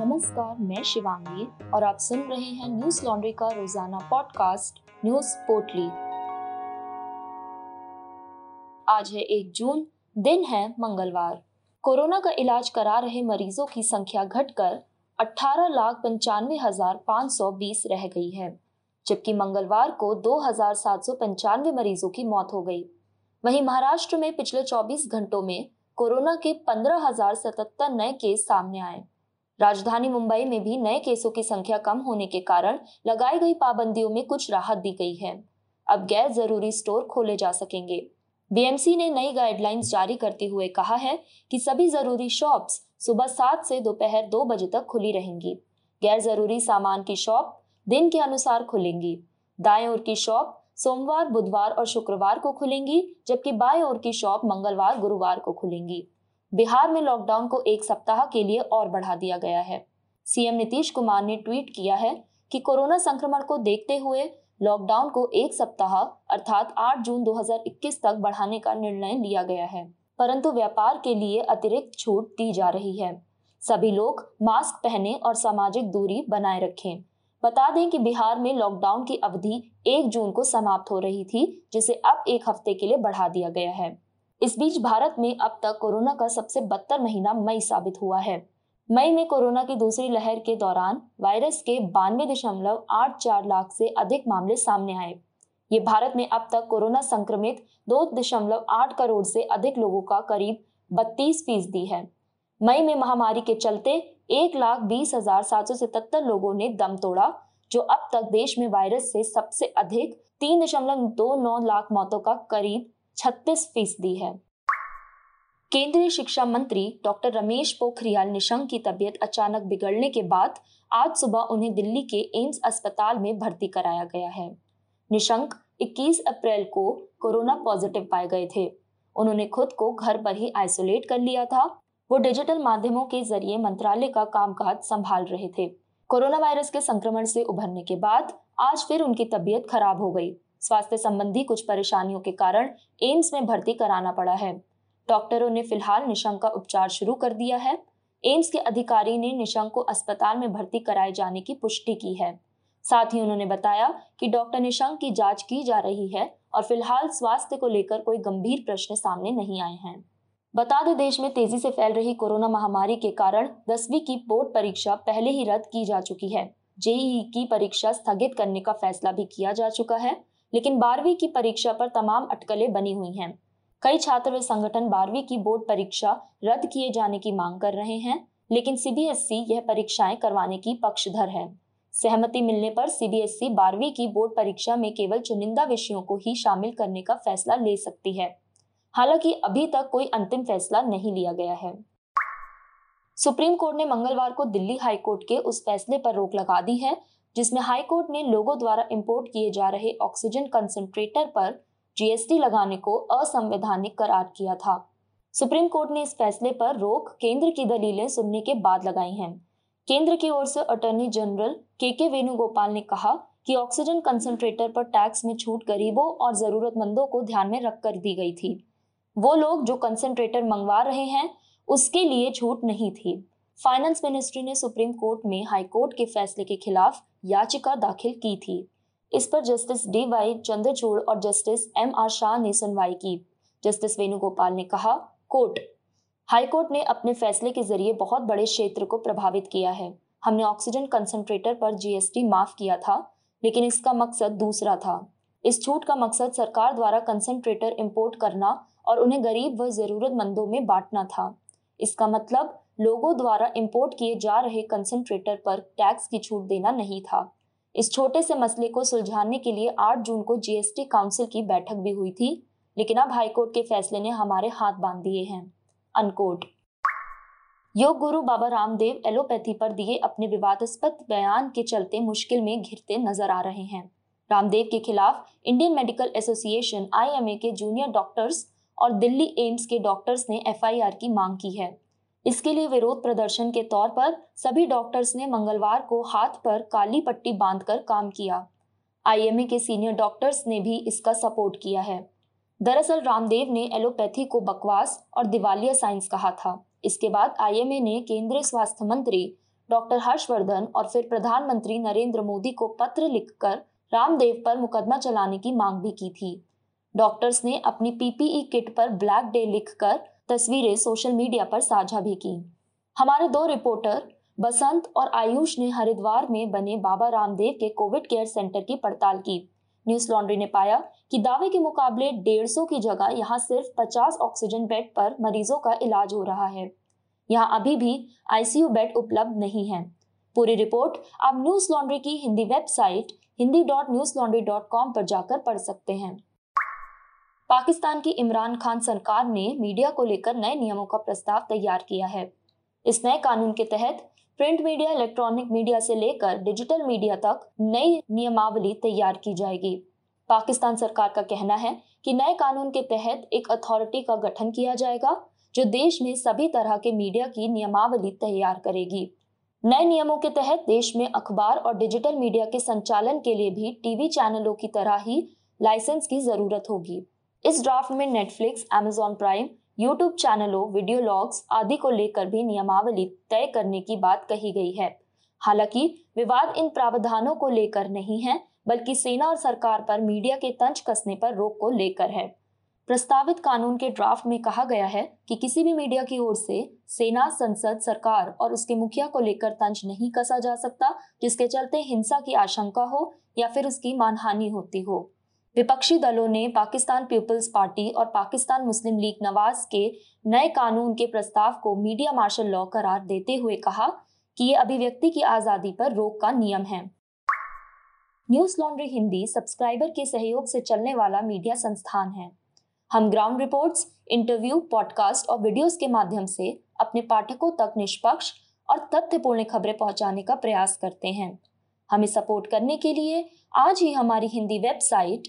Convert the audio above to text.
नमस्कार, मैं शिवांगी और आप सुन रहे हैं न्यूज़ लॉन्ड्री का रोज़ाना पॉडकास्ट न्यूज़ पोर्टली। आज है एक जून, दिन है मंगलवार। कोरोना का इलाज करा रहे मरीजों की संख्या घटकर अठारह लाख पंचानवे हज़ार पाँच सौ बीस रह गई है, जबकि मंगलवार को दो हज़ार सात सौ पंचानवे मरीजों की मौत हो गई। वहीं महाराष्ट्र में पिछले 24 घंटों में कोरोना के पंद्रह हज़ार सतहत्तर नए केस सामने आए। राजधानी मुंबई में भी नए केसों की संख्या कम होने के कारण लगाई गई पाबंदियों में कुछ राहत दी गई है। अब गैर ज़रूरी स्टोर खोले जा सकेंगे। बीएमसी ने नई गाइडलाइंस जारी करते हुए कहा है कि सभी ज़रूरी शॉप्स सुबह सात से दोपहर दो बजे तक खुली रहेंगी। गैर ज़रूरी सामान की शॉप दिन के अनुसार खुलेंगी। दाएँ ओर की शॉप सोमवार, बुधवार और शुक्रवार को खुलेंगी, जबकि बाएँ ओर की शॉप मंगलवार, गुरुवार को खुलेंगी। बिहार में लॉकडाउन को एक सप्ताह के लिए और बढ़ा दिया गया है। सीएम नीतीश कुमार ने ट्वीट किया है कि कोरोना संक्रमण को देखते हुए लॉकडाउन को एक सप्ताह अर्थात 8 जून 2021 तक बढ़ाने का निर्णय लिया गया है, परंतु व्यापार के लिए अतिरिक्त छूट दी जा रही है। सभी लोग मास्क पहने और सामाजिक दूरी बनाए रखें। बता दें कि बिहार में लॉकडाउन की अवधि 1 जून को समाप्त हो रही थी, जिसे अब एक हफ़्ते के लिए बढ़ा दिया गया है। इस बीच भारत में अब तक कोरोना का सबसे बदतर महीना मई साबित हुआ है। मई में कोरोना की दूसरी लहर के दौरान वायरस के बानवे दशमलव आठ चार लाख से अधिक मामले सामने आए। ये भारत में अब तक कोरोना संक्रमित दो दशमलव आठ करोड़ से अधिक लोगों का करीब बत्तीस फ़ीसदी है। मई में महामारी के चलते एक लाख बीस हज़ार सात सौ सतहत्तर लोगों ने दम तोड़ा, जो अब तक देश में वायरस से सबसे अधिक तीन दशमलव दो नौ लाख मौतों का करीब छत्तीस फ़ीसदी है। केंद्रीय शिक्षा मंत्री डॉक्टर रमेश पोखरियाल निशंक की तबीयत अचानक बिगड़ने के बाद आज सुबह उन्हें दिल्ली के एम्स अस्पताल में भर्ती कराया गया है। निशंक 21 अप्रैल को कोरोना पॉजिटिव पाए गए थे। उन्होंने खुद को घर पर ही आइसोलेट कर लिया था। वो डिजिटल माध्यमों के ज़रिए मंत्रालय का कामकाज संभाल रहे थे। कोरोना वायरस के संक्रमण से उभरने के बाद आज फिर उनकी तबीयत खराब हो गई। स्वास्थ्य संबंधी कुछ परेशानियों के कारण एम्स में भर्ती कराना पड़ा है। डॉक्टरों ने फ़िलहाल निशंक का उपचार शुरू कर दिया है। एम्स के अधिकारी ने निशंक को अस्पताल में भर्ती कराए जाने की पुष्टि की है। साथ ही उन्होंने बताया कि डॉक्टर निशंक की जाँच की जा रही है और फ़िलहाल स्वास्थ्य को लेकर कोई गंभीर प्रश्न सामने नहीं आए हैं। बता दें, देश में तेज़ी से फैल रही कोरोना महामारी के कारण दसवीं की बोर्ड परीक्षा पहले ही रद्द की जा चुकी है। जेईई की परीक्षा स्थगित करने का फैसला भी किया जा चुका है। लेकिन बारहवीं की परीक्षा पर तमाम अटकलें बनी हुई हैं। कई छात्र व संगठन बारहवीं की बोर्ड परीक्षा रद्द किए जाने की मांग कर रहे हैं, लेकिन सीबीएसई यह परीक्षाएँ करवाने की पक्षधर है। सहमति मिलने पर सीबीएसई बारहवीं की बोर्ड परीक्षा में केवल चुनिंदा विषयों को ही शामिल करने का फैसला ले सकती है। हालाँकि अभी तक कोई अंतिम फैसला नहीं लिया गया है। सुप्रीम कोर्ट ने मंगलवार को दिल्ली हाईकोर्ट के उस फैसले पर रोक लगा दी है जिसमें हाईकोर्ट ने लोगों द्वारा इंपोर्ट किए जा रहे ऑक्सीजन कंसंट्रेटर पर जीएसटी लगाने को असंवैधानिक करार किया था। सुप्रीम कोर्ट ने इस फैसले पर रोक केंद्र की दलीलें सुनने के बाद लगाई हैं। केंद्र की ओर से अटॉर्नी जनरल के के वेणुगोपाल ने कहा कि ऑक्सीजन कंसंट्रेटर पर टैक्स में छूट गरीबों और जरूरतमंदों को ध्यान में रखकर दी गई थी। वो लोग जो कंसंट्रेटर मंगवा रहे हैं, उसके लिए छूट नहीं थी। फाइनेंस मिनिस्ट्री ने सुप्रीम कोर्ट में हाई कोर्ट के फैसले के खिलाफ याचिका दाखिल की थी। इस पर जस्टिस डी वाई चंद्रचूड़ और जस्टिस एम आर शाह ने सुनवाई की। जस्टिस वेणुगोपाल ने कहा, कोर्ट हाईकोर्ट ने अपने फैसले के ज़रिए बहुत बड़े क्षेत्र को प्रभावित किया है। हमने ऑक्सीजन कंसंट्रेटर पर जीएसटी माफ़ किया था, लेकिन इसका मकसद दूसरा था। इस छूट का मकसद सरकार द्वारा कंसंट्रेटर इंपोर्ट करना और उन्हें गरीब व जरूरतमंदों में बांटना था। इसका मतलब लोगों द्वारा इंपोर्ट किए जा रहे कंसंट्रेटर पर टैक्स की छूट देना नहीं था। इस छोटे से मसले को सुलझाने के लिए 8 जून को जीएसटी काउंसिल की बैठक भी हुई थी, लेकिन अब हाईकोर्ट के फैसले ने हमारे हाथ बाँध दिए हैं। अनकोट योग गुरु बाबा रामदेव एलोपैथी पर दिए अपने विवादास्पद बयान के चलते मुश्किल में घिरते नज़र आ रहे हैं। रामदेव के खिलाफ इंडियन मेडिकल एसोसिएशन आईएमए के जूनियर डॉक्टर्स और दिल्ली एम्स के डॉक्टर्स ने एफआईआर की मांग की है। इसके लिए विरोध प्रदर्शन के तौर पर सभी डॉक्टर्स ने मंगलवार को हाथ पर काली पट्टी बांधकर काम किया। आईएमए के सीनियर डॉक्टर्स ने भी इसका सपोर्ट किया है। दरअसल रामदेव ने एलोपैथी को बकवास और दिवालिया साइंस कहा था। इसके बाद आईएमए ने केंद्रीय स्वास्थ्य मंत्री डॉक्टर हर्षवर्धन और फिर प्रधानमंत्री नरेंद्र मोदी को पत्र लिखकर रामदेव पर मुकदमा चलाने की मांग भी की थी। डॉक्टर्स ने अपनी पीपीई किट पर ब्लैक डे लिखकर तस्वीरें सोशल मीडिया पर साझा भी की। हमारे दो रिपोर्टर, बसंत और आयुष ने हरिद्वार में बने बाबा रामदेव के कोविड केयर सेंटर की पड़ताल की। न्यूज़ लॉन्ड्री ने पाया कि दावे के मुकाबले 150 की जगह यहाँ सिर्फ़ 50 ऑक्सीजन बेड पर मरीजों का इलाज हो रहा है। यहाँ अभी भी आईसीयू बेड उपलब्ध नहीं है। पूरी रिपोर्ट आप न्यूज़ लॉन्ड्री की Hindi website, Hindi dot news laundry dot com पर जाकर पढ़ सकते हैं। पाकिस्तान की इमरान खान सरकार ने मीडिया को लेकर नए नियमों का प्रस्ताव तैयार किया है। इस नए कानून के तहत प्रिंट मीडिया, इलेक्ट्रॉनिक मीडिया से लेकर डिजिटल मीडिया तक नई नियमावली तैयार की जाएगी। पाकिस्तान सरकार का कहना है कि नए कानून के तहत एक अथॉरिटी का गठन किया जाएगा, जो देश में सभी तरह के मीडिया की नियमावली तैयार करेगी। नए नियमों के तहत देश में अखबार और डिजिटल मीडिया के संचालन के लिए भी टीवी चैनलों की तरह ही लाइसेंस की ज़रूरत होगी। इस ड्राफ्ट में नेटफ्लिक्स एमेजॉन प्राइम यूट्यूब चैनलों वीडियो लॉग्स आदि को लेकर भी नियमावली तय करने की बात कही गई है। हालाँकि, विवाद इन प्रावधानों को लेकर नहीं है, बल्कि सेना और सरकार पर मीडिया के तंज कसने पर रोक को लेकर है। प्रस्तावित कानून के ड्राफ्ट में कहा गया है कि किसी भी मीडिया की ओर से सेना, संसद, सरकार और उसके मुखिया को लेकर तंज नहीं कसा जा सकता, जिसके चलते हिंसा की आशंका हो या फिर उसकी मानहानि होती हो। विपक्षी दलों ने पाकिस्तान पीपल्स पार्टी और पाकिस्तान मुस्लिम लीग नवाज़ के नए कानून के प्रस्ताव को मीडिया मार्शल लॉ करार देते हुए कहा कि ये अभिव्यक्ति की आज़ादी पर रोक का नियम है। न्यूज़ लॉन्ड्री हिंदी सब्सक्राइबर के सहयोग से चलने वाला मीडिया संस्थान है। हम ग्राउंड रिपोर्ट्स, इंटरव्यू, पॉडकास्ट और वीडियोस के माध्यम से अपने पाठकों तक निष्पक्ष और तथ्यपूर्ण खबरें पहुँचाने का प्रयास करते हैं। हमें सपोर्ट करने के लिए आज ही हमारी Hindi website